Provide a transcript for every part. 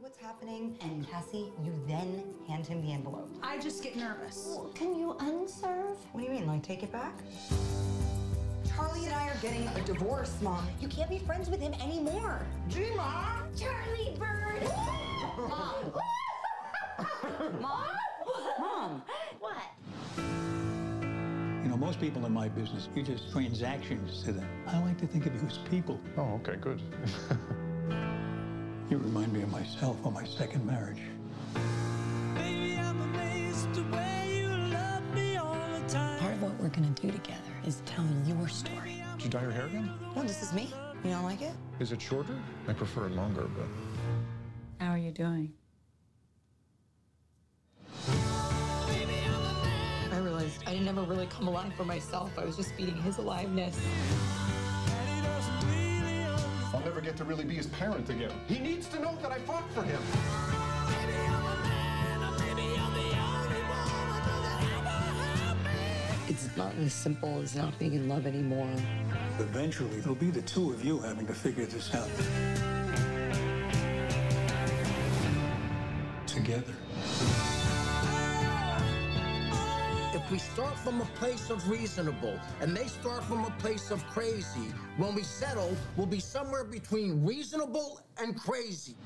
what's happening, and Cassie, you then hand him the envelope. I just get nervous. Can you unserve? What do you mean, like take it back? Charlie and I are getting a divorce, Mom. You can't be friends with him anymore. Gma! Charlie Bird! Mom! Mom? Mom! What? You know, most people in my business, you're just transactions to them. I like to think of you as people. Oh, okay, good. You remind me of myself on my second marriage. Part of what we're gonna do together is tell your story. Did you dye your hair again? No, this is me. You don't like it? Is it shorter? I prefer it longer, but. How are you doing? I realized I didn't ever really come alive for myself. I was just feeding his aliveness. I'll never get to really be his parent again. He needs to know that I fought for him. It's not as simple as not being in love anymore. Eventually, it'll be the two of you having to figure this out. Together. If we start from a place of reasonable and they start from a place of crazy, when we settle, we'll be somewhere between reasonable and crazy.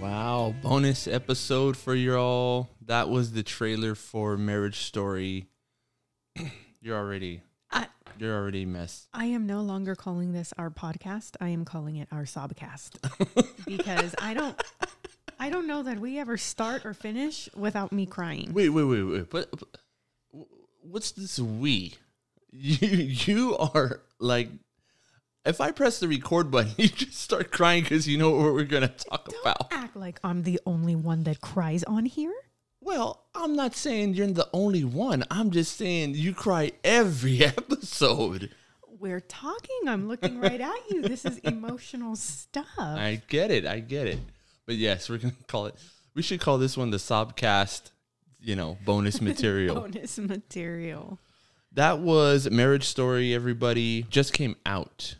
Wow, bonus episode for y'all. That was the trailer for Marriage Story. you're already I, you're already a mess. I am no longer calling this our podcast. I am calling it our sobcast because I don't I don't know that we ever start or finish without me crying. Wait, wait, wait, wait. But, but what's this we? You you are like if I press the record button, you just start crying because you know what we're gonna talk Don't about. act like I'm the only one that cries on here. Well, I'm not saying you're the only one. I'm just saying you cry every episode. We're talking. I'm looking right at you. This is emotional stuff. I get it. I get it. But yes, we're gonna call it. We should call this one the Sobcast. You know, bonus material. Bonus material. That was Marriage Story. Everybody just came out.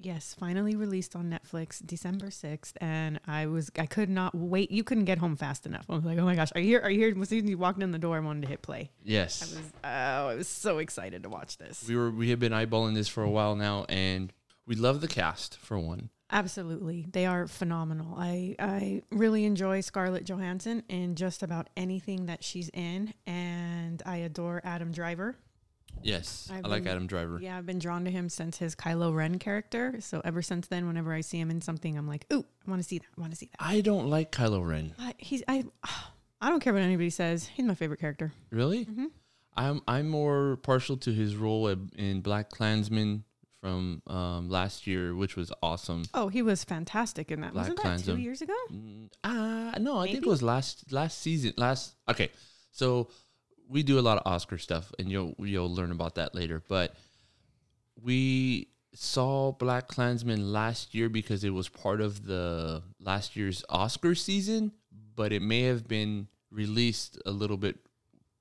Yes, finally released on Netflix December 6th. And I was, I could not wait. You couldn't get home fast enough. I was like, oh my gosh, are you here? Are you here? As soon as you walked in the door, I wanted to hit play. Yes. I was, oh, I was so excited to watch this. we were. We have been eyeballing this for a while now, and we love the cast for one. Absolutely. They are phenomenal. I, I really enjoy Scarlett Johansson in just about anything that she's in. And I adore Adam Driver. Yes, I've I like been- Adam Driver. Yeah, I've been drawn to him since his Kylo Ren character. So ever since then, whenever I see him in something, I'm like, ooh, I want to see that. I want to see that. I don't like Kylo Ren. I, he's I I don't care what anybody says. He's my favorite character. Really? Mm-hmm. I'm I'm more partial to his role in BlacKkKlansman from um, last year, which was awesome. Oh, he was fantastic in that. Black Wasn't that two Klansman. years ago? Ah, no, I think it was last last season. Last okay, so we do a lot of Oscar stuff, and you'll you'll learn about that later. But we saw BlacKkKlansman last year because it was part of the last year's Oscar season, but it may have been released a little bit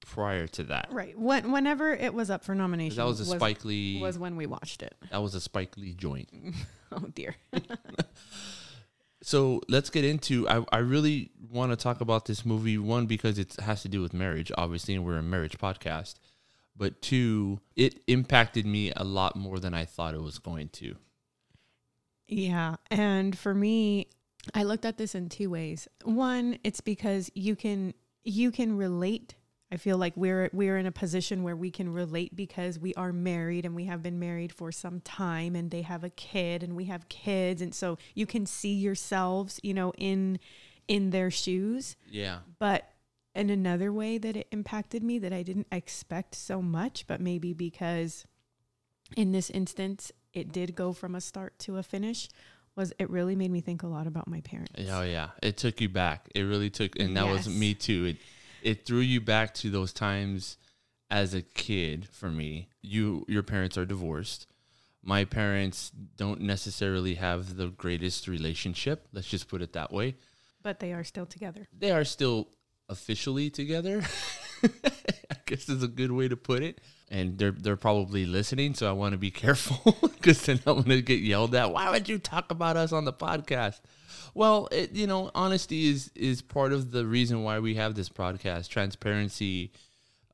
prior to that. Right. When, whenever it was up for nomination, That was a Spike Lee. was when we watched it. that was a Spike Lee joint. Oh dear. So let's get into. I, I really want to talk about this movie. One because it has to do with marriage, obviously, and we're a marriage podcast. But two, it impacted me a lot more than I thought it was going to. Yeah. And for me, I looked at this in two ways. One, it's because you can you can relate. I feel like we're we're in a position where we can relate because we are married and we have been married for some time and they have a kid and we have kids and so you can see yourselves, you know, in in their shoes. Yeah, But in another way that it impacted me that I didn't expect so much, but maybe because in this instance it did go from a start to a finish, was it really made me think a lot about my parents. oh yeah, it took you back. It really took, and that was me too. It it threw you back to those times as a kid. For me, you your parents are divorced. My parents don't necessarily have the greatest relationship. Let's just put it that way. But they are still together. they are still officially together. I guess is a good way to put it. And they're they're probably listening, so I want to be careful because then I'm gonna get yelled at. Why would you talk about us on the podcast? Well, it, you know, honesty is is part of the reason why we have this podcast. Transparency.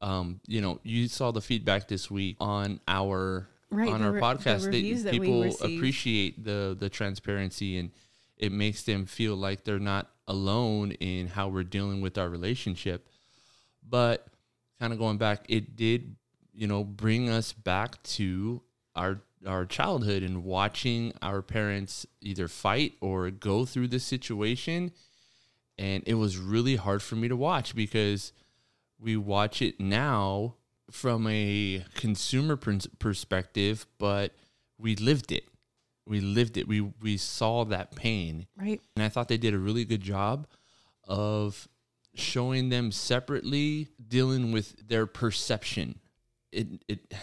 Um, you know, you saw the feedback this week on our Right, on our re- the podcast. They- that people appreciate the the transparency and it makes them feel like they're not alone in how we're dealing with our relationship. But kind of going back, it did, you know, bring us back to our our childhood and watching our parents either fight or go through this situation. And it was really hard for me to watch because we watch it now from a consumer pers- perspective, but we lived it. We lived it. We we saw that pain. Right. And I thought they did a really good job of showing them separately dealing with their perception. It it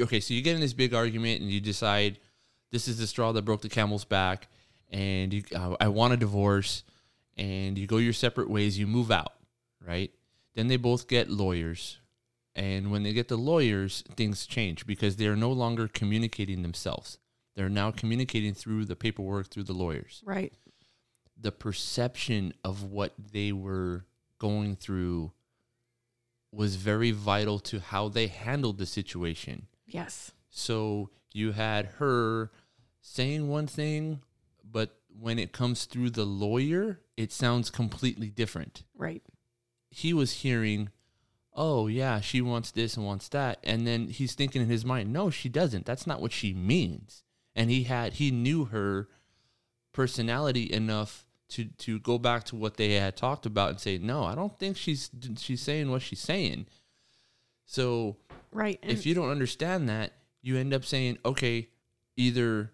okay, so you get in this big argument and you decide this is the straw that broke the camel's back and you uh, I want a divorce and you go your separate ways, you move out, right? Then they both get lawyers. And when they get the lawyers, things change because they are no longer communicating themselves. They're now communicating through the paperwork, through the lawyers Right. the perception of what they were going through was very vital to how they handled the situation. Yes. So you had her saying one thing, but when it comes through the lawyer, it sounds completely different. Right. He was hearing, oh, yeah, she wants this and wants that. And then he's thinking in his mind, no, she doesn't. That's not what she means. And he had, he knew her personality enough to to go back to what they had talked about and say no i don't think she's she's saying what she's saying so Right. if you don't understand that you end up saying okay either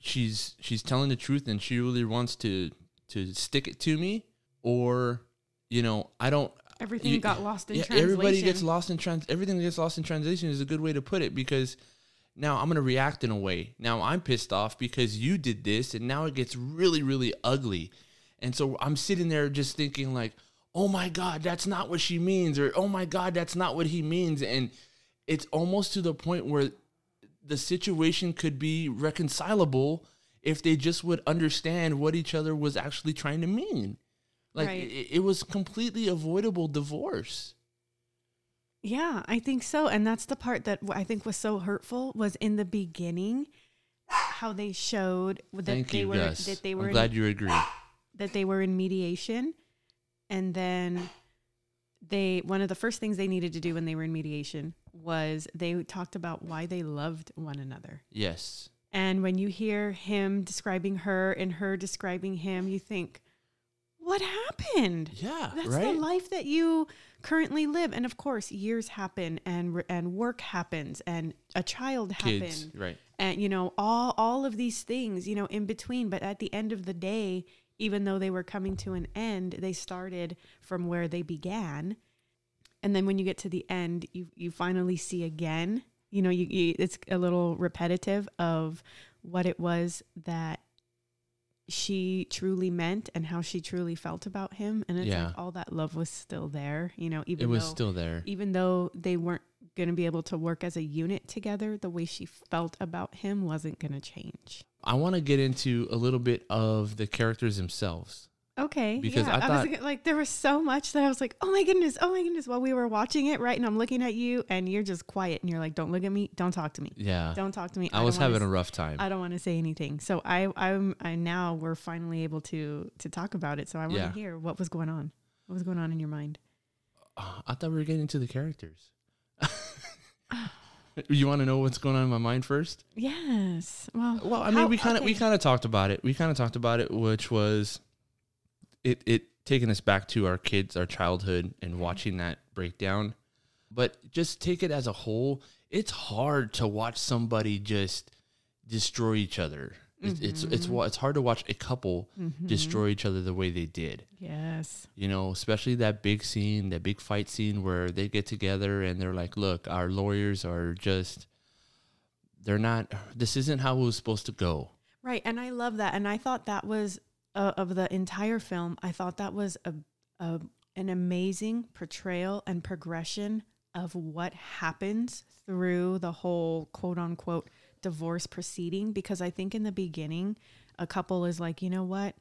she's she's telling the truth and she really wants to to stick it to me or you know i don't Everything you- got lost in yeah, everybody gets lost in trans everything gets lost in translation is a good way to put it because now I'm going to react in a way. Now I'm pissed off because you did this and now it gets really really ugly. And so I'm sitting there just thinking like, "Oh my god, that's not what she means," or "Oh my god, that's not what he means." And it's almost to the point where the situation could be reconcilable if they just would understand what each other was actually trying to mean. Like Right. it, it was completely avoidable divorce. Yeah, I think so. And that's the part that I think was so hurtful was in the beginning how they showed that Thank they you, were Gus. that they were I'm in- glad you agree. that they were in mediation and then they one of the first things they needed to do when they were in mediation was they talked about why they loved one another. Yes. And when you hear him describing her and her describing him, you think, what happened? Yeah, That's right? the life that you currently live. And of course, years happen and and work happens and a child happens. right. And you know, all all of these things, you know, in between, but at the end of the day, even though they were coming to an end, they started from where they began. And then when you get to the end, you you finally see again, you know, you, you it's a little repetitive of what it was that she truly meant and how she truly felt about him and it's Yeah. like all that love was still there you know even It was though still there. even though they weren't going to be able to work as a unit together the way she felt about him wasn't going to change I want to get into a little bit of the characters themselves. Okay Because yeah, I thought- was like there was so much that i was like oh my goodness oh my goodness while we were watching it right and i'm looking at you and you're just quiet and you're like don't look at me don't talk to me Yeah. don't talk to me I don't was having a s- rough time. I don't want to say anything. So I, I'm, I now we're finally able to to talk about it. So I want to Yeah. hear what was going on. What was going on in your mind? Uh, I thought we were getting to the characters. you want to know what's going on in my mind first? Yes. Well, Well, I mean, how- we kind of we kind of talked about it. We kind of talked about it, which was it it taking us back to our kids, our childhood, and watching that breakdown. But just take it as a whole. It's hard to watch somebody just destroy each other. It's it's it's mm-hmm. it's hard to watch a couple mm-hmm. destroy each other the way they did. Yes. You know, especially that big scene, that big fight scene where they get together and they're like, "Look, our lawyers are just they're not this isn't how it was supposed to go." Right. And I love that. And I thought that was uh, of the entire film. I thought that was a, a an amazing portrayal and progression of what happens through the whole quote unquote divorce proceeding because I think in the beginning, a couple is like, you know what?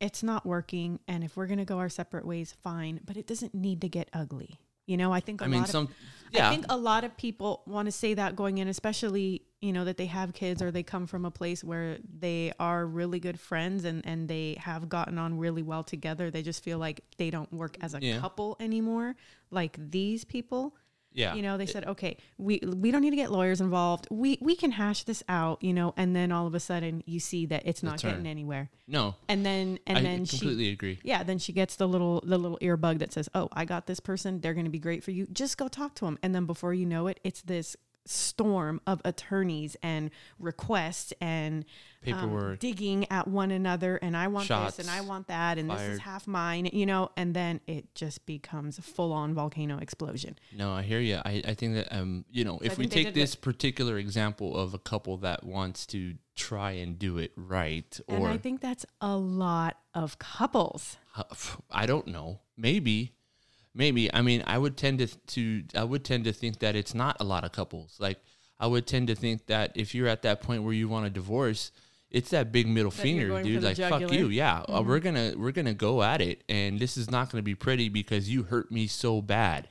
It's not working. And if we're going to go our separate ways, fine. But it doesn't need to get ugly. You know, I think a I mean, lot some, of, yeah, I think a lot of people want to say that going in, especially, you know, that they have kids or they come from a place where they are really good friends and, and they have gotten on really well together. They just feel like they don't work as a Yeah. couple anymore. Like these people, yeah. you know, they said, okay, we we don't need to get lawyers involved. We we can hash this out, you know, and then all of a sudden you see that it's not getting anywhere. no, And then and I then she completely agree. yeah, then she gets the little the little earbug that says, "Oh, I got this person. They're going to be great for you. Just go talk to them." And then before you know it, it's this storm of attorneys and requests and um, Paperwork. digging at one another and I want Shots this and I want that and this is half mine, you know, and then it just becomes a full-on volcano explosion. No, I hear you. I, I think that um, you know, if we take this particular example of a couple that wants to try and do it right, And or I think that's a lot of couples. I don't know, maybe, maybe. I mean, I would tend to to I would tend to think that it's not a lot of couples. Like I would tend to think that if you're at that point where you want a divorce, it's that big middle That finger, dude. Like fuck. Mm-hmm. you, yeah. uh, we're gonna we're gonna go at it, and this is not gonna be pretty because you hurt me so bad,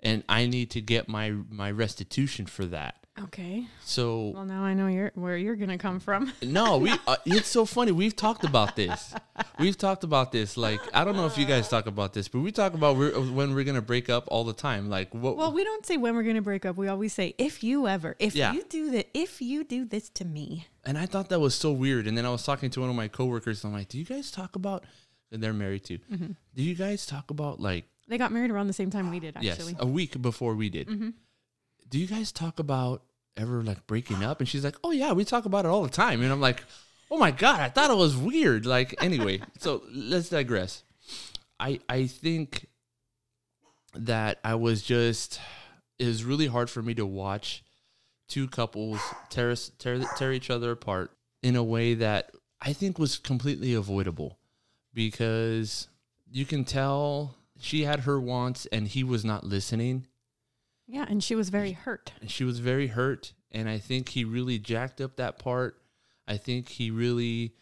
and I need to get my my restitution for that. Okay. So Well, now I know you're where you're going to come from. no, we. Uh, it's so funny. We've talked about this. We've talked about this. Like I don't know if you guys talk about this, but we talk about we're, when we're gonna break up all the time. Like what? Well, we don't say when we're going to break up. We always say if you ever, if Yeah. you do that, if you do this to me. and I thought that was so weird. And then I was talking to one of my coworkers. And I'm like, do you guys talk about? And they're married too. Mm-hmm. Do you guys talk about like They got married around the same time we did, yes, actually. a week before we did? Mm-hmm. Do you guys talk about ever like breaking up? And she's like, oh yeah, we talk about it all the time. And I'm like, oh my god, I thought it was weird. Like anyway, so let's digress. I I think that I was just it was really hard for me to watch two couples tear tear tear each other apart in a way that I think was completely avoidable because you can tell she had her wants and he was not listening Yeah, and she was very hurt. and she was very hurt and i think he really jacked up that part i think he really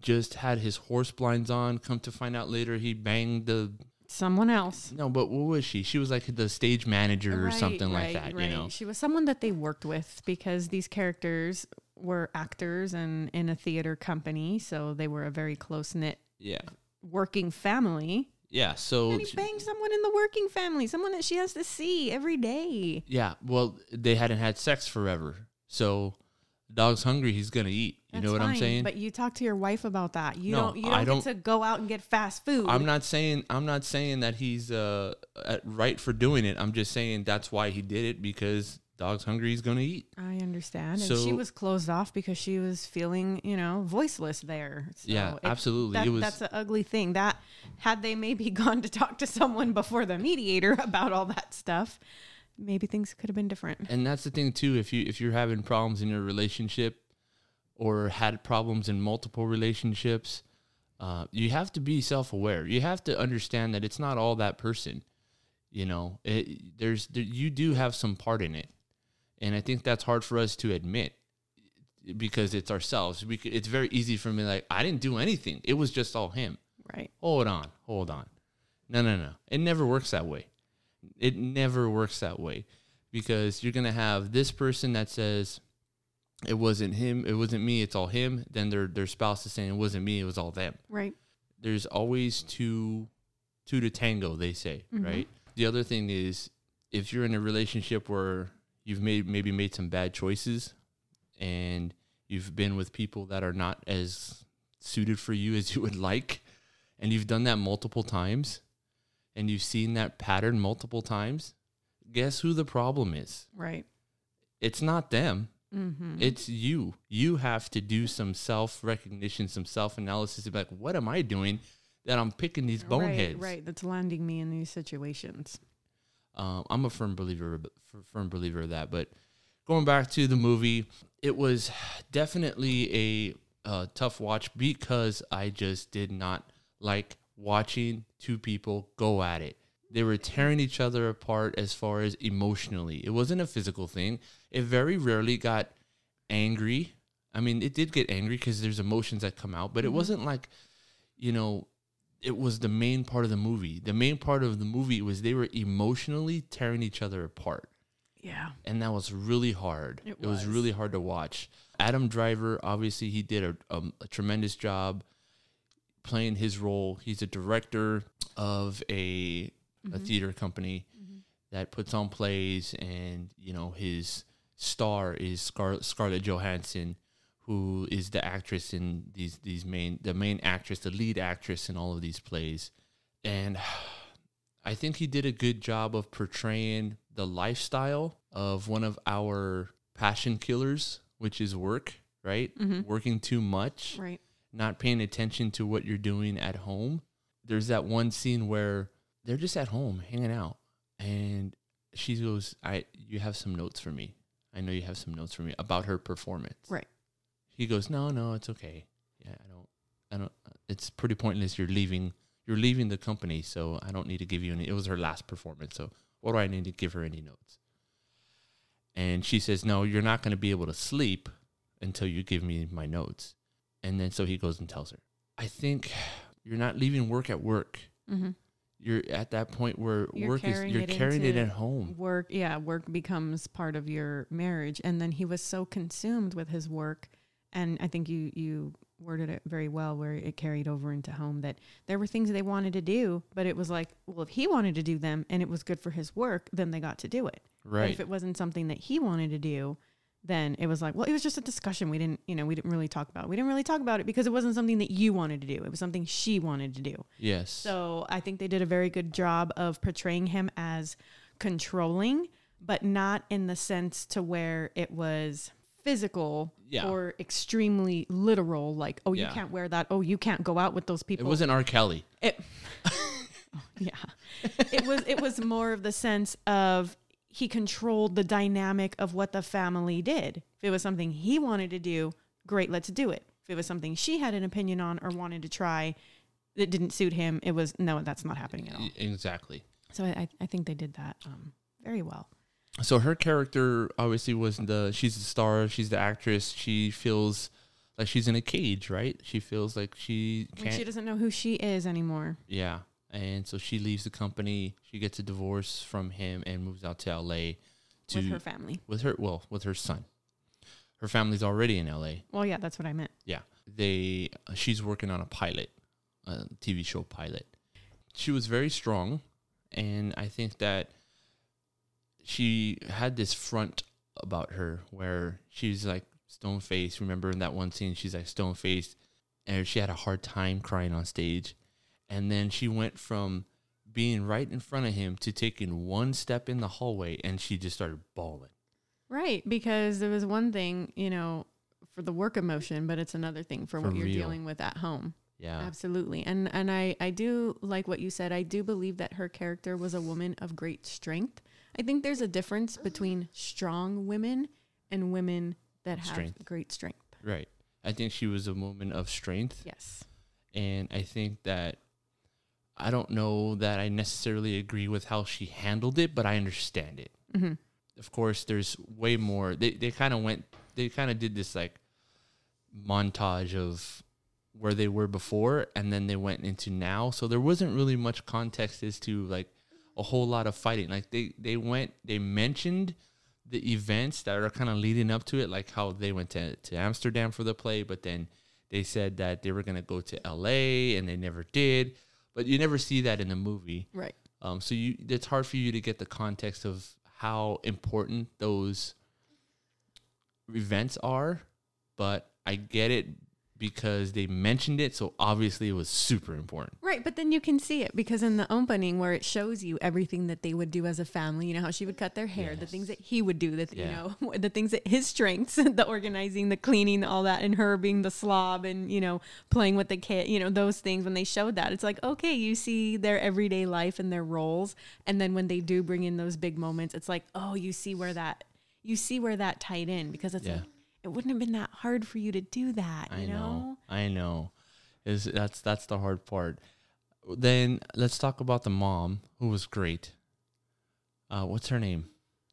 just had his horse blinds on come to find out later he banged the Someone else. no but what was she she was like the stage manager or Right, something like that right. you know She was someone that they worked with because these characters were actors and in a theater company, so they were a very close knit yeah working family. Yeah so And he banged someone in the working family, someone that she has to see every day. yeah well they hadn't had sex forever so the dog's hungry he's gonna eat you know That's what i'm saying But you talk to your wife about that. You No, don't. You don't, get don't- to go out and get fast food. I'm not saying I'm not saying that he's uh right for doing it. I'm just saying that's why he did it because dog's hungry, he's gonna eat. I understand. And she was closed off because she was feeling, you know, voiceless there. So Yeah, absolutely. that- It was- that's an ugly thing. That had they maybe gone to talk to someone before the mediator about all that stuff, maybe things could have been different. And that's the thing too. If you if you're having problems in your relationship or had problems in multiple relationships, uh, you have to be self aware. You have to understand that it's not all that person. You know, it, there's there, you do have some part in it, and I think that's hard for us to admit because it's ourselves. We could, it's very easy for me like I didn't do anything. It was just all him. Right. Hold on, hold on. No, no, no. It never works that way. It never works that way because you're going to have this person that says it wasn't him, it wasn't me, it's all him. Then their their spouse is saying it wasn't me, it was all them. Right. There's always two two to tango, they say, mm-hmm. right? The other thing is if you're in a relationship where you've made maybe made some bad choices and you've been with people that are not as suited for you as you would like and you've done that multiple times and you've seen that pattern multiple times guess who the problem is Right. it's not them Mm-hmm. it's you you have to do some self recognition some self analysis about what am i doing that i'm picking these boneheads Right, right. That's landing me in these situations. Um, I'm a firm believer, firm believer of that. But going back to the movie, it was definitely a uh, tough watch because I just did not like watching two people go at it. They were tearing each other apart as far as emotionally. It wasn't a physical thing. It very rarely got angry. I mean, it did get angry because there's emotions that come out, but it wasn't like, you know, it was the main part of the movie. The main part of the movie was they were emotionally tearing each other apart Yeah. and that was really hard. It It, was. was. really hard to watch. Adam Driver, obviously, he did a, um, a tremendous job playing his role. He's a director of a a theater company that puts on plays, and you know his star is Scar- Scarlett Johansson, who is the actress in these these main the main actress, the lead actress in all of these plays, and I think he did a good job of portraying the lifestyle of one of our passion killers, which is work, right? Mm-hmm. Working too much, Right. not paying attention to what you're doing at home. There's that one scene where they're just at home hanging out and she goes, "I you have some notes for me. I know you have some notes for me about her performance." Right. He goes, "No, no, it's okay. Yeah, I don't I don't it's pretty pointless you're leaving you're leaving the company, so I don't need to give you any it was her last performance, so what do I need to give her any notes?" And she says, "No, you're not going to be able to sleep until you give me my notes." And then so he goes and tells her, "I think you're not leaving work at work. Mm-hmm. You're at that point where You're work is you're it carrying it at home." Work, yeah, work becomes part of your marriage, and then he was so consumed with his work, and I think you you worded it very well, where it carried over into home that there were things they wanted to do, but it was like, well, if he wanted to do them and it was good for his work, then they got to do it. But Right. if it wasn't something that he wanted to do, then it was like, well, it was just a discussion. We didn't, you know, we didn't really talk about. It. We didn't really talk about it because it wasn't something that you wanted to do. It was something she wanted to do. yes. So I think they did a very good job of portraying him as controlling, but not in the sense to where it was physical Yeah. or extremely literal, like, oh, you can't wear that. Oh, you can't go out with those people. it wasn't R. Kelly. It, yeah, it was. It was more of the sense of he controlled the dynamic of what the family did. If it was something he wanted to do, great, let's do it. If it was something she had an opinion on or wanted to try that didn't suit him, it was no, that's not happening at all. Exactly. So I, I think they did that um, very well. So her character obviously was the she's the star, she's the actress. She feels like she's in a cage, right? She feels like she can't she doesn't know who she is anymore. Yeah. And so she leaves the company. She gets a divorce from him and moves out to LA to with her family. with her well, with her son. Her family's already in LA. Well, yeah, that's what I meant. Yeah. They uh, she's working on a pilot, a TV show pilot. She was very strong and I think that she had this front about her where she's like stone faced. Remember in that one scene she's like stone faced and she had a hard time crying on stage. And then she went from being right in front of him to taking one step in the hallway and she just started bawling. Right, because there was one thing, you know, for the work emotion, but it's another thing for, For what you're dealing with at home. Yeah. Absolutely. And and I I do like what you said. I do believe that her character was a woman of great strength. I think there's a difference between strong women and women that have Strength. great strength. Right. I think she was a woman of strength. Yes. And I think that I don't know that I necessarily agree with how she handled it, but I understand it. Mhm. Of course, there's way more. They they kind of went. They kind of did this like montage of where they were before, and then they went into now. So there wasn't really much context as to like a whole lot of fighting. Like they they went. They mentioned the events that are kind of leading up to it, like how they went to, to Amsterdam for the play, but then they said that they were going to go to LA and they never did. But you never see that in the movie. Right. Um, so you it's hard for you to get the context of how important those events are, but I get it because they mentioned it, so obviously it was super important. Right, but then you can see it because in the opening where it shows you everything that they would do as a family, you know how she would cut their hair, the things that he would do, that Yeah. you know, the things that his strengths, the organizing, the cleaning, all that, and her being the slob and you know playing with the kid, you know those things. When they showed that, it's like okay, you see their everyday life and their roles, and then when they do bring in those big moments, it's like oh, you see where that you see where that tied in because it's Yeah. like it wouldn't have been that hard for you to do that, you I know? know. I know. Is that's that's the hard part. then let's talk about the mom who was great. Uh, what's her name?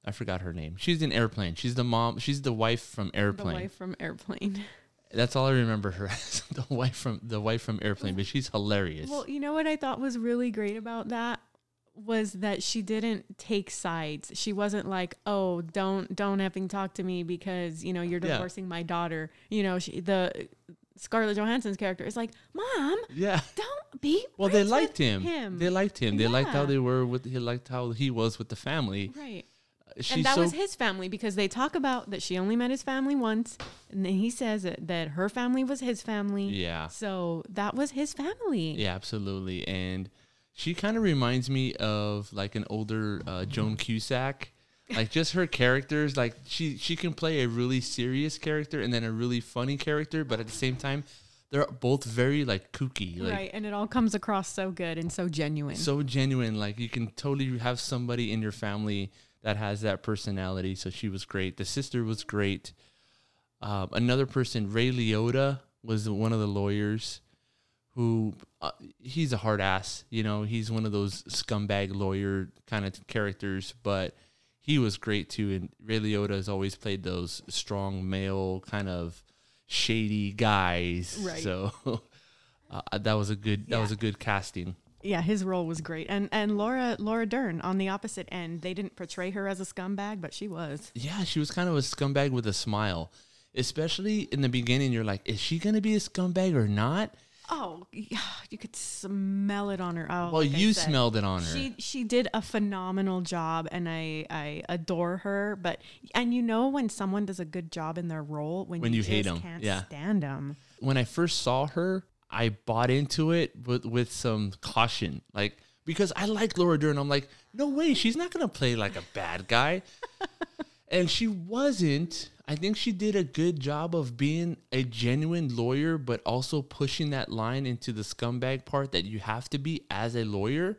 I forgot her name. She's in Airplane. She's the mom. She's the wife from Airplane. The wife from Airplane. That's all I remember her as the wife from the wife from Airplane. But she's hilarious. Well, you know what I thought was really great about that was that she didn't take sides. She wasn't like, "Oh, don't don't effing talk to me because you know you're Yeah. divorcing my daughter." You know, she, the Scarlett Johansson's character is like, "Mom, yeah. don't be." Well, they liked him. him. They liked him. They liked how they were with. He liked how he was with the family. right. Uh, she's and that so was his family because they talk about that she only met his family once, and then he says that, that her family was his family. yeah. So that was his family. Yeah, absolutely. And she kind of reminds me of like an older uh, Joan Cusack. Like just her characters, like she she can play a really serious character and then a really funny character, but at the same time, they're both very like kooky, like right. And it all comes across so good and so genuine. so genuine. Like you can totally have somebody in your family that has that personality. So she was great. The sister was great. Um, another person, Ray Liotta, was one of the lawyers who uh, he's a hard ass. You know, he's one of those scumbag lawyer kind of characters, but he was great too. And Ray Liotta has always played those strong male kind of shady guys. Right. So uh, that was a good that was a good casting. yeah, his role was great. And and Laura Laura Dern on the opposite end, they didn't portray her as a scumbag, but she was. Yeah, she was kind of a scumbag with a smile. Especially in the beginning, you're like, is she gonna be a scumbag or not? Oh, yeah, you could smell it on her. Oh, Well, like you said. smelled it on her. She she did a phenomenal job, and I I adore her. But and you know when someone does a good job in their role when, When you hate just 'em, can't yeah. stand them. when I first saw her, I bought into it with with some caution, like because I like Laura Dern. I'm like, no way, she's not gonna play like a bad guy, and she wasn't. I think she did a good job of being a genuine lawyer, but also pushing that line into the scumbag part that you have to be as a lawyer.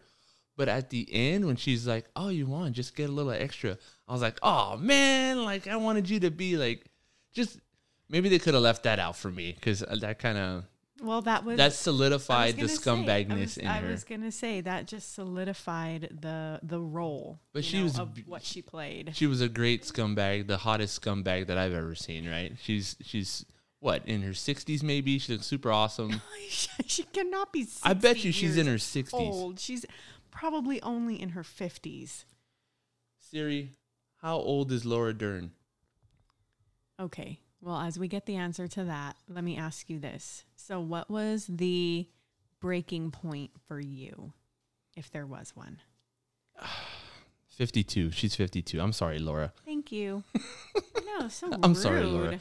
But at the end, when she's like, "Oh, you want just get a little extra," I was like, "Oh man, like I wanted you to be like, just maybe they could have left that out for me because uh, that kind of Well, that was that I solidified the gonna say- I scumbagness was, in I her. was gonna say that just solidified the the role. But she know, was of what she played. She was a great scumbag, the hottest scumbag that I've ever seen. Right? She's she's what in her sixties maybe. She looks super awesome. she cannot be. 60 I bet you she's in her sixties. Old. She's probably only in her fifties. Siri, how old is Laura Dern? Okay. Well, as we get the answer to that, let me ask you this. So, what was the breaking point for you, if there was one? Fifty-two. She's fifty-two. I'm sorry, Laura. Thank you. no, so I'm sorry, Laura.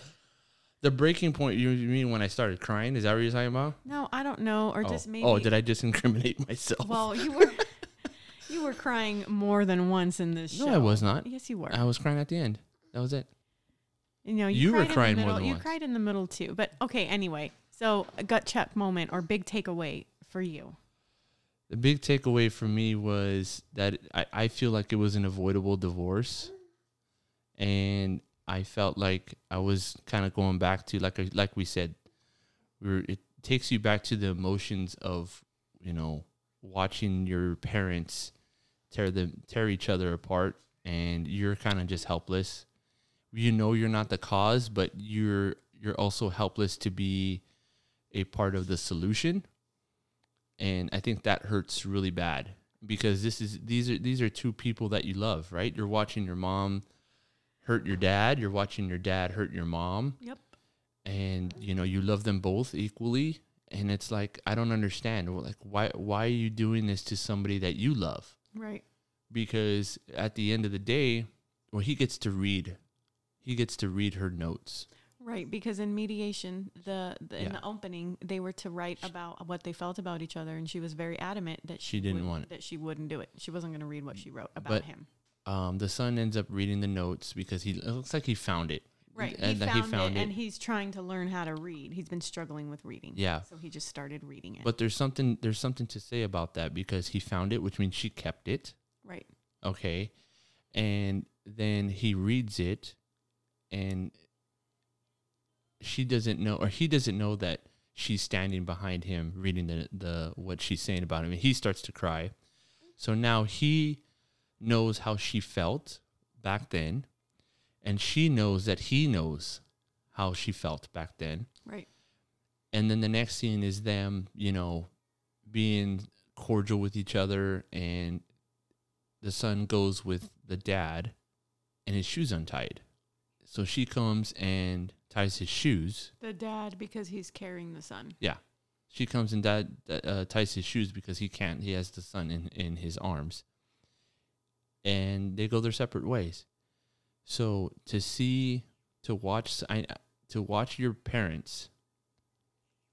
The breaking point. You you mean when I started crying? Is that what you're talking about? No, I don't know, or oh. just oh, maybe. oh, did I just incriminate myself? Well, you were you were crying more than once in this show. no, I was not. Yes, you were. I was crying at the end. That was it. you know, you were in the crying more middle- than You once. cried in the middle too. But okay, anyway. So, a gut check moment or big takeaway for you. The big takeaway for me was that I, I feel like it was an avoidable divorce. And I felt like I was kind of going back to like like we said, we were, it takes you back to the emotions of, you know, watching your parents tear them tear each other apart and you're kind of just helpless. You know you're not the cause, but you're you're also helpless to be a part of the solution and I think that hurts really bad because this is these are these are two people that you love, right? You're watching your mom hurt your dad, you're watching your dad hurt your mom, Yep. and you know you love them both equally, and it's like I don't understand, like why why are you doing this to somebody that you love? Right. Because at the end of the day, well, he gets to read, he gets to read her notes. Right, because in mediation, the, the in Yeah. the opening, they were to write about what they felt about each other, and she was very adamant that She didn't would- want it. That she wouldn't do it. She wasn't going to read what she wrote about But- him. Um, the son ends up reading the notes because he it looks like he found it. Right, he and that found, it, and he's trying to learn how to read. He's been struggling with reading. Yeah. so he just started reading it. But there's something there's something to say about that because he found it, which means she kept it. right, Okay. And then he reads it and she doesn't know or he doesn't know that she's standing behind him reading the the what she's saying about him and he starts to cry. So now he knows how she felt back then and she knows that he knows how she felt back then. Right. And then the next scene is them, you know, being cordial with each other and the son goes with the dad and his shoes untied. So she comes and ties his shoes. The dad because he's carrying the son. Yeah. She comes and dad uh, ties his shoes because he can't. He has the son in, in his arms. And they go their separate ways. So to see, to watch, I, to watch your parents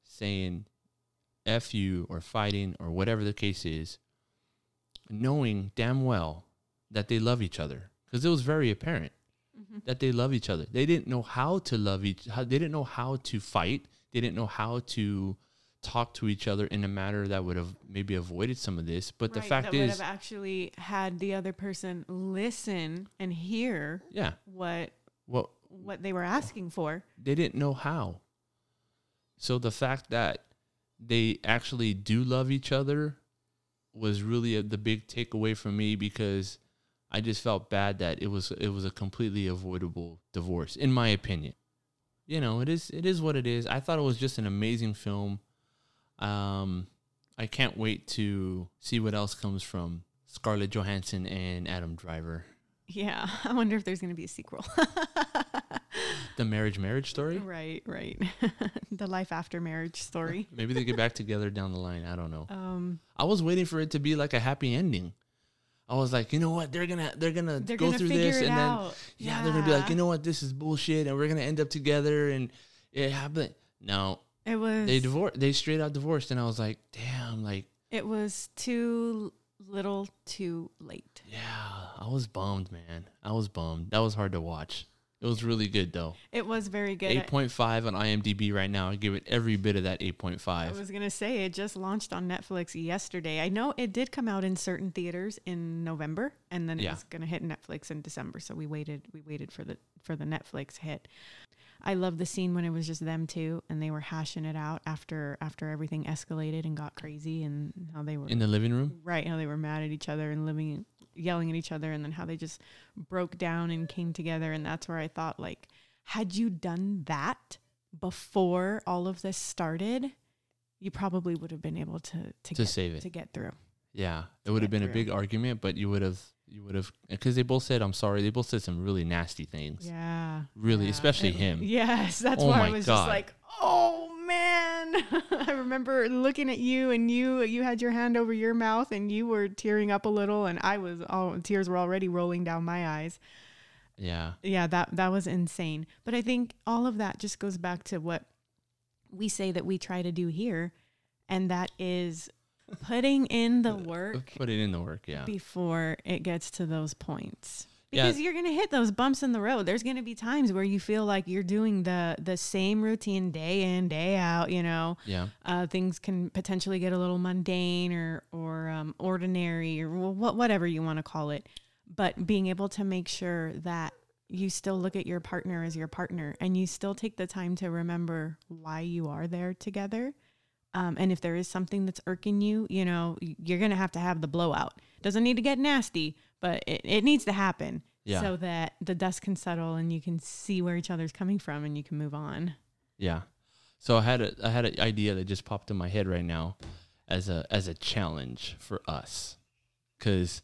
saying F you or fighting or whatever the case is, knowing damn well that they love each other because it was very apparent Mm-hmm. that they love each other. They didn't know how to love each. How, they didn't know how to fight. They didn't know how to talk to each other in a manner that would have maybe avoided some of this. But the fact that would is, have actually had the other person listen and hear yeah, what well, what they were asking for. they didn't know how. So the fact that they actually do love each other was really a, the big takeaway for me because I just felt bad that it was it was a completely avoidable divorce in my opinion. You know, it is it is what it is. I thought it was just an amazing film. Um I can't wait to see what else comes from Scarlett Johansson and Adam Driver. Yeah, I wonder if there's going to be a sequel. The marriage marriage story? right, right. the life after marriage story. Maybe they get back together down the line. I don't know. Um, I was waiting for it to be like a happy ending. I was like, you know what? They're gonna they're gonna They're go gonna through this, and then out. yeah, they're gonna be like, you know what? This is bullshit, and we're gonna end up together, and it happened. No, it was they divorced. They straight out divorced, and I was like, damn, like it was too little, too late. yeah, I was bummed, man. I was bummed. That was hard to watch. It was really good though. It was very good. Eight point five on IMDb right now. I give it every bit of that 8.5. I was gonna say it just launched on Netflix yesterday. I know it did come out in certain theaters in November, and then it Yeah. was gonna hit Netflix in December. So we waited. We waited for the for the Netflix hit. I love the scene when it was just them two, and they were hashing it out after after everything escalated and got crazy, and how they were In the living room. right how they were mad at each other and living yelling at each other and then how they just broke down and came together and that's where i thought like had you done that before all of this started you probably would have been able to to, To get, save it. to get through Yeah, it would have been a big argument, but you would have you would have because they both said I'm sorry. They both said some really nasty things. yeah Really, yeah. especially It- him. yes that's Oh why i was God. just like oh man i remember looking at you and you you had your hand over your mouth and you were tearing up a little and i was all tears were already rolling down my eyes. Yeah, yeah that that was insane. But i think all of that just goes back to what we say that we try to do here and that is putting in the uh, work put it in the work. Yeah, before it gets to those points Yeah. because you're going to hit those bumps in the road there's going to be times where you feel like you're doing the the same routine day in day out you know yeah, uh, things can potentially get a little mundane or or um, ordinary or wh- whatever you want to call it. But being able to make sure that you still look at your partner as your partner and you still take the time to remember why you are there together. Um, and if there is something that's irking you, you know, you're gonna have to have the blowout. Doesn't need to get nasty, but it, it needs to happen Yeah. so that the dust can settle and you can see where each other's coming from and you can move on. yeah. So I had a I had an idea that just popped in my head right now, as a as a challenge for us, because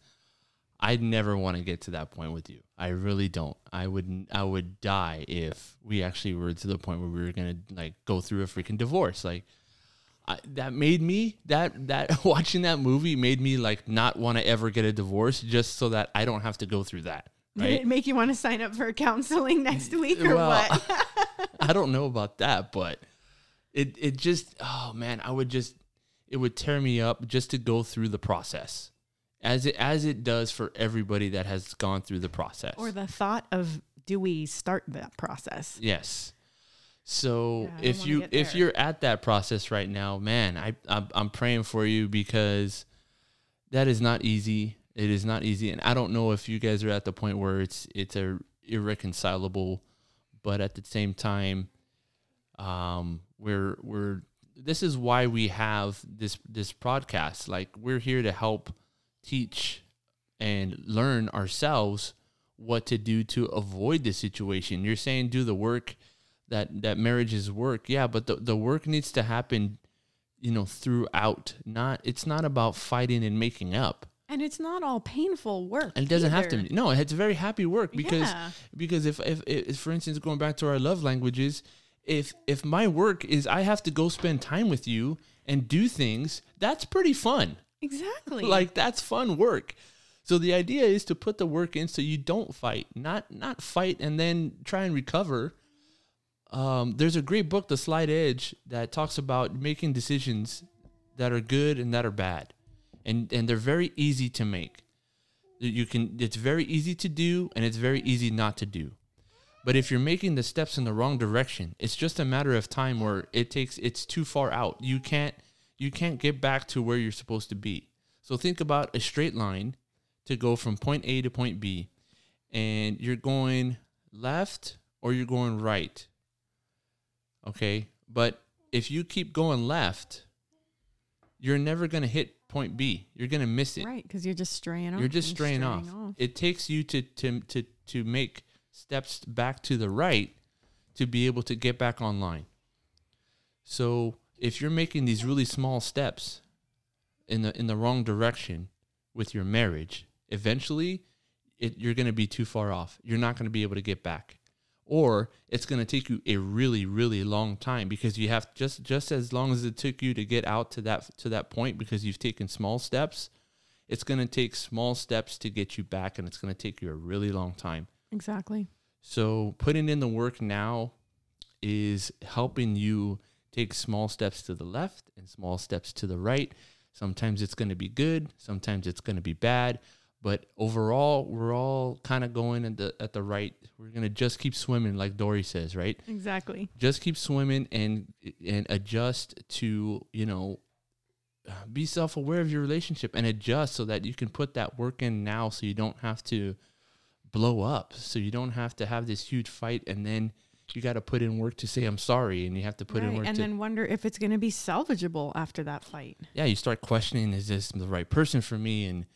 I'd never want to get to that point with you. I really don't. I would I would die if we actually were to the point where we were gonna like go through a freaking divorce. Like I, that made me that that watching that movie made me like not want to ever get a divorce just so that I don't have to go through that. Did it make you want to sign up for counseling next week or Well, what? I don't know about that, but it it just oh man, I would just it would tear me up just to go through the process. As it as it does for everybody that has gone through the process. or the thought of do we start that process? Yes. So Yeah, if you if you're at that process right now, man, I I'm, I'm praying for you because that is not easy. It is not easy, and I don't know if you guys are at the point where it's it's a irreconcilable, but at the same time, um, we're we're this is why we have this this podcast. Like we're here to help teach and learn ourselves what to do to avoid the situation. You're saying do the work that that marriage is work. Yeah, but the the work needs to happen, you know, throughout. Not it's not about fighting and making up. And it's not all painful work. And it doesn't have to be. No, it's very happy work because Yeah. because if, if if for instance going back to our love languages, if if my work is I have to go spend time with you and do things, that's pretty fun. Exactly. Like that's fun work. So the idea is to put the work in so you don't fight, not not fight and then try and recover. Um, there's a great book, The Slight Edge, that talks about making decisions that are good and that are bad, and and they're very easy to make. You can it's very easy to do and it's very easy not to do. But if you're making the steps in the wrong direction, it's just a matter of time where it takes it's too far out. You can't you can't get back to where you're supposed to be. So think about a straight line to go from point A to point B and you're going left or you're going right. Okay? But if you keep going left, you're never going to hit point B. You're going to miss it. right, because you're just straying off. You're just and straying off. It takes you to to to to make steps back to the right to be able to get back online. So if you're making these really small steps in the in the wrong direction with your marriage, eventually it, you're going to be too far off. You're not going to be able to get back. Or it's going to take you a really really long time because you have just just as long as it took you to get out to that to that point because you've taken small steps, it's going to take small steps to get you back and it's going to take you a really long time. Exactly. So putting in the work now is helping you take small steps to the left and small steps to the right. Sometimes it's going to be good, sometimes it's going to be bad, but overall we're all kind of going at the at the right. We're going to just keep swimming like Dory says, right? Exactly. Just keep swimming and and adjust to, you know, be self-aware of your relationship and adjust so that you can put that work in now so you don't have to blow up so you don't have to have this huge fight and then you got to put in work to say i'm sorry and you have to put in work and then wonder if it's going to be salvageable after that fight. yeah you start questioning is this the right person for me and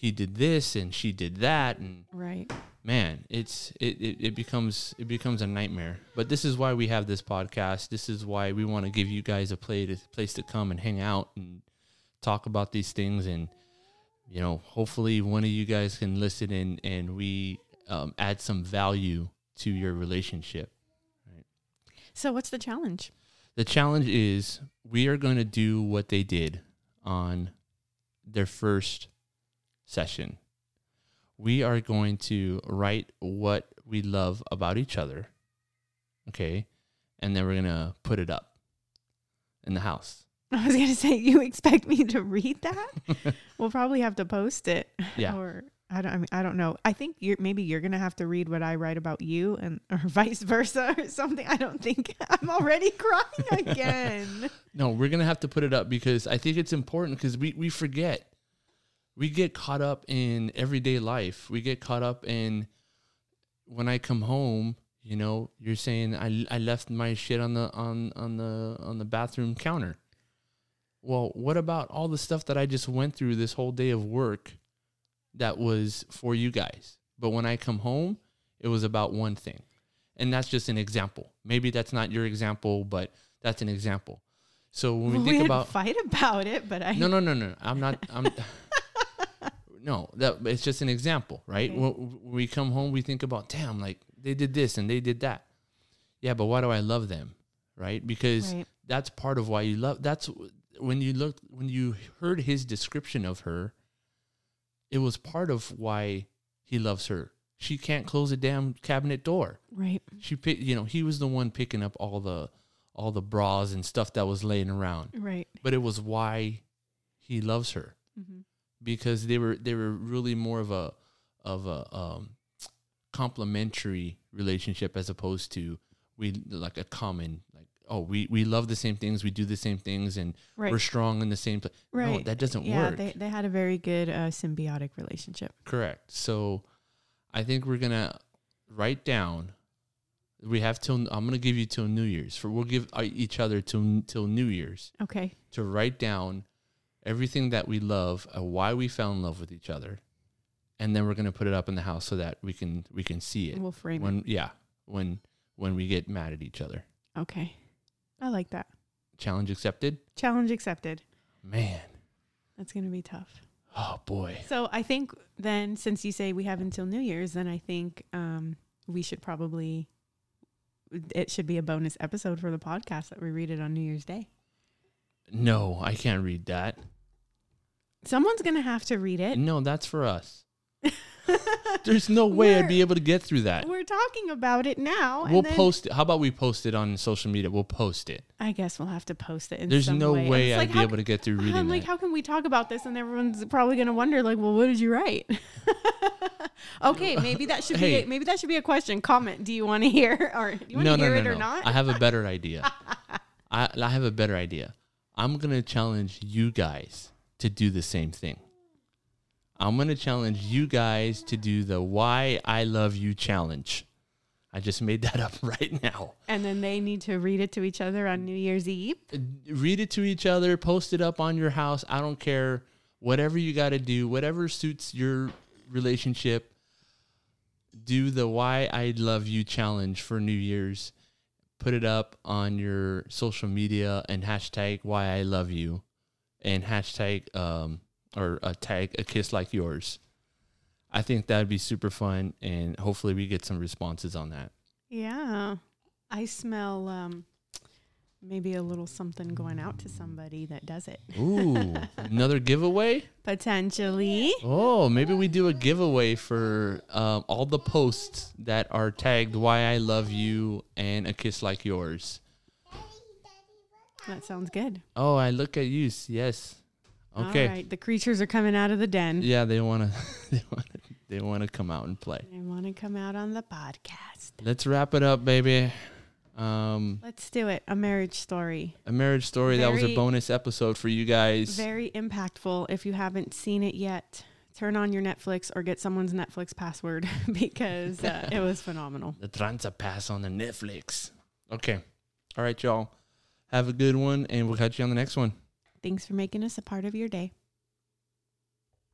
he did this and she did that and Right. man it's it, it, it becomes it becomes a nightmare but this is why we have this podcast this is why we want to give you guys a play to, place to come and hang out and talk about these things and you know hopefully one of you guys can listen and and we um, add some value to your relationship So what's the challenge? the challenge is we are going to do what they did on their first session. We are going to write what we love about each other. Okay. And then we're going to put it up in the house. I was going to say you expect me to read that? we'll probably have to post it. Yeah. Or I don't I mean I don't know. I think you're maybe you're going to have to read what I write about you and or vice versa or something. I don't think I'm already crying again. No, we're going to have to put it up because I think it's important because we, we forget. We get caught up in everyday life. We get caught up in when I come home, you know, you're saying I, I left my shit on the on on the on the bathroom counter. Well, what about all the stuff that I just went through this whole day of work that was for you guys? But when I come home, it was about one thing. And that's just an example. Maybe that's not your example, but that's an example. So when we Well, think didn't about fight about it, but I no, no, no, no. I'm not. I'm. no, that it's just an example, right? Okay. When we come home, we think about, damn, like they did this and they did that. Yeah, but why do I love them, right? Because Right. that's part of why you love. That's when you look when you heard his description of her. It was part of why he loves her. She can't close a damn cabinet door Right. she pick you know he was the one picking up all the all the bras and stuff that was laying around Right. but it was why he loves her Mhm. Because they were they were really more of a of a um complementary relationship as opposed to we like a common like oh we we love the same things we do the same things and Right. we're strong in the same place no Right. that doesn't yeah, work they they had a very good uh, symbiotic relationship. Correct. So I think we're going to write down We have till I'm gonna give you till New Year's. For we'll give uh, each other till till New Year's Okay. to write down everything that we love, uh, why we fell in love with each other, and then we're gonna put it up in the house so that we can we can see it. We'll frame when yeah when when we get mad at each other. Okay. I like that. Challenge accepted. Challenge accepted. Man, That's going to be tough. oh boy. So I think then, since you say we have until New Year's, then I think um, we should probably, it should be a bonus episode for the podcast that we read it on New Year's Day. No, I can't read that. Someone's going to have to read it. No, that's for us. There's no way I'd be able to get through that. We're talking about it now. We'll then- post it. How about we post it on social media? We'll post it. I guess we'll have to post it. In There's no way, way I'd like, be how able to get through reading it. I'm like, that. how can we talk about this? And everyone's probably going to wonder, like, well, what did you write? okay, maybe that should Hey. be a, maybe that should be a question. Comment. Do you want to hear or do you want to no, hear no, it no. or not? I have a better idea. I, I have a better idea. I'm gonna challenge you guys to do the same thing. I'm gonna challenge you guys to do the "Why I Love You" challenge. I just made that up right now. and then they need to read it to each other on New Year's Eve. Uh, read it to each other, post it up on your house. I don't care. Whatever you got to do, whatever suits your relationship, do the Why I Love You challenge for New Year's. Put it up on your social media and hashtag Why I Love You and hashtag um, or a tag a kiss like yours. I think that'd be super fun and hopefully we get some responses on that. Yeah. I smell um maybe a little something going out to somebody that does it. Ooh, another giveaway? Potentially. Oh, maybe we do a giveaway for um, all the posts that are tagged "Why I Love You" and "A Kiss Like Yours." That sounds good. Oh, I look at you. Yes. Okay. All right. The creatures are coming out of the den. Yeah, they want to. They want to. They want to come out and play. They want to come out on the podcast. Let's wrap it up, baby. Um, Let's do it. A marriage story. a marriage story. that was a bonus episode for you guys. Very impactful. If you haven't seen it yet, turn on your Netflix or get someone's Netflix password because uh, it was phenomenal. the Tranza Pass on the Netflix. Okay. All right, y'all. Have a good one, and we'll catch you on the next one. Thanks for making us a part of your day.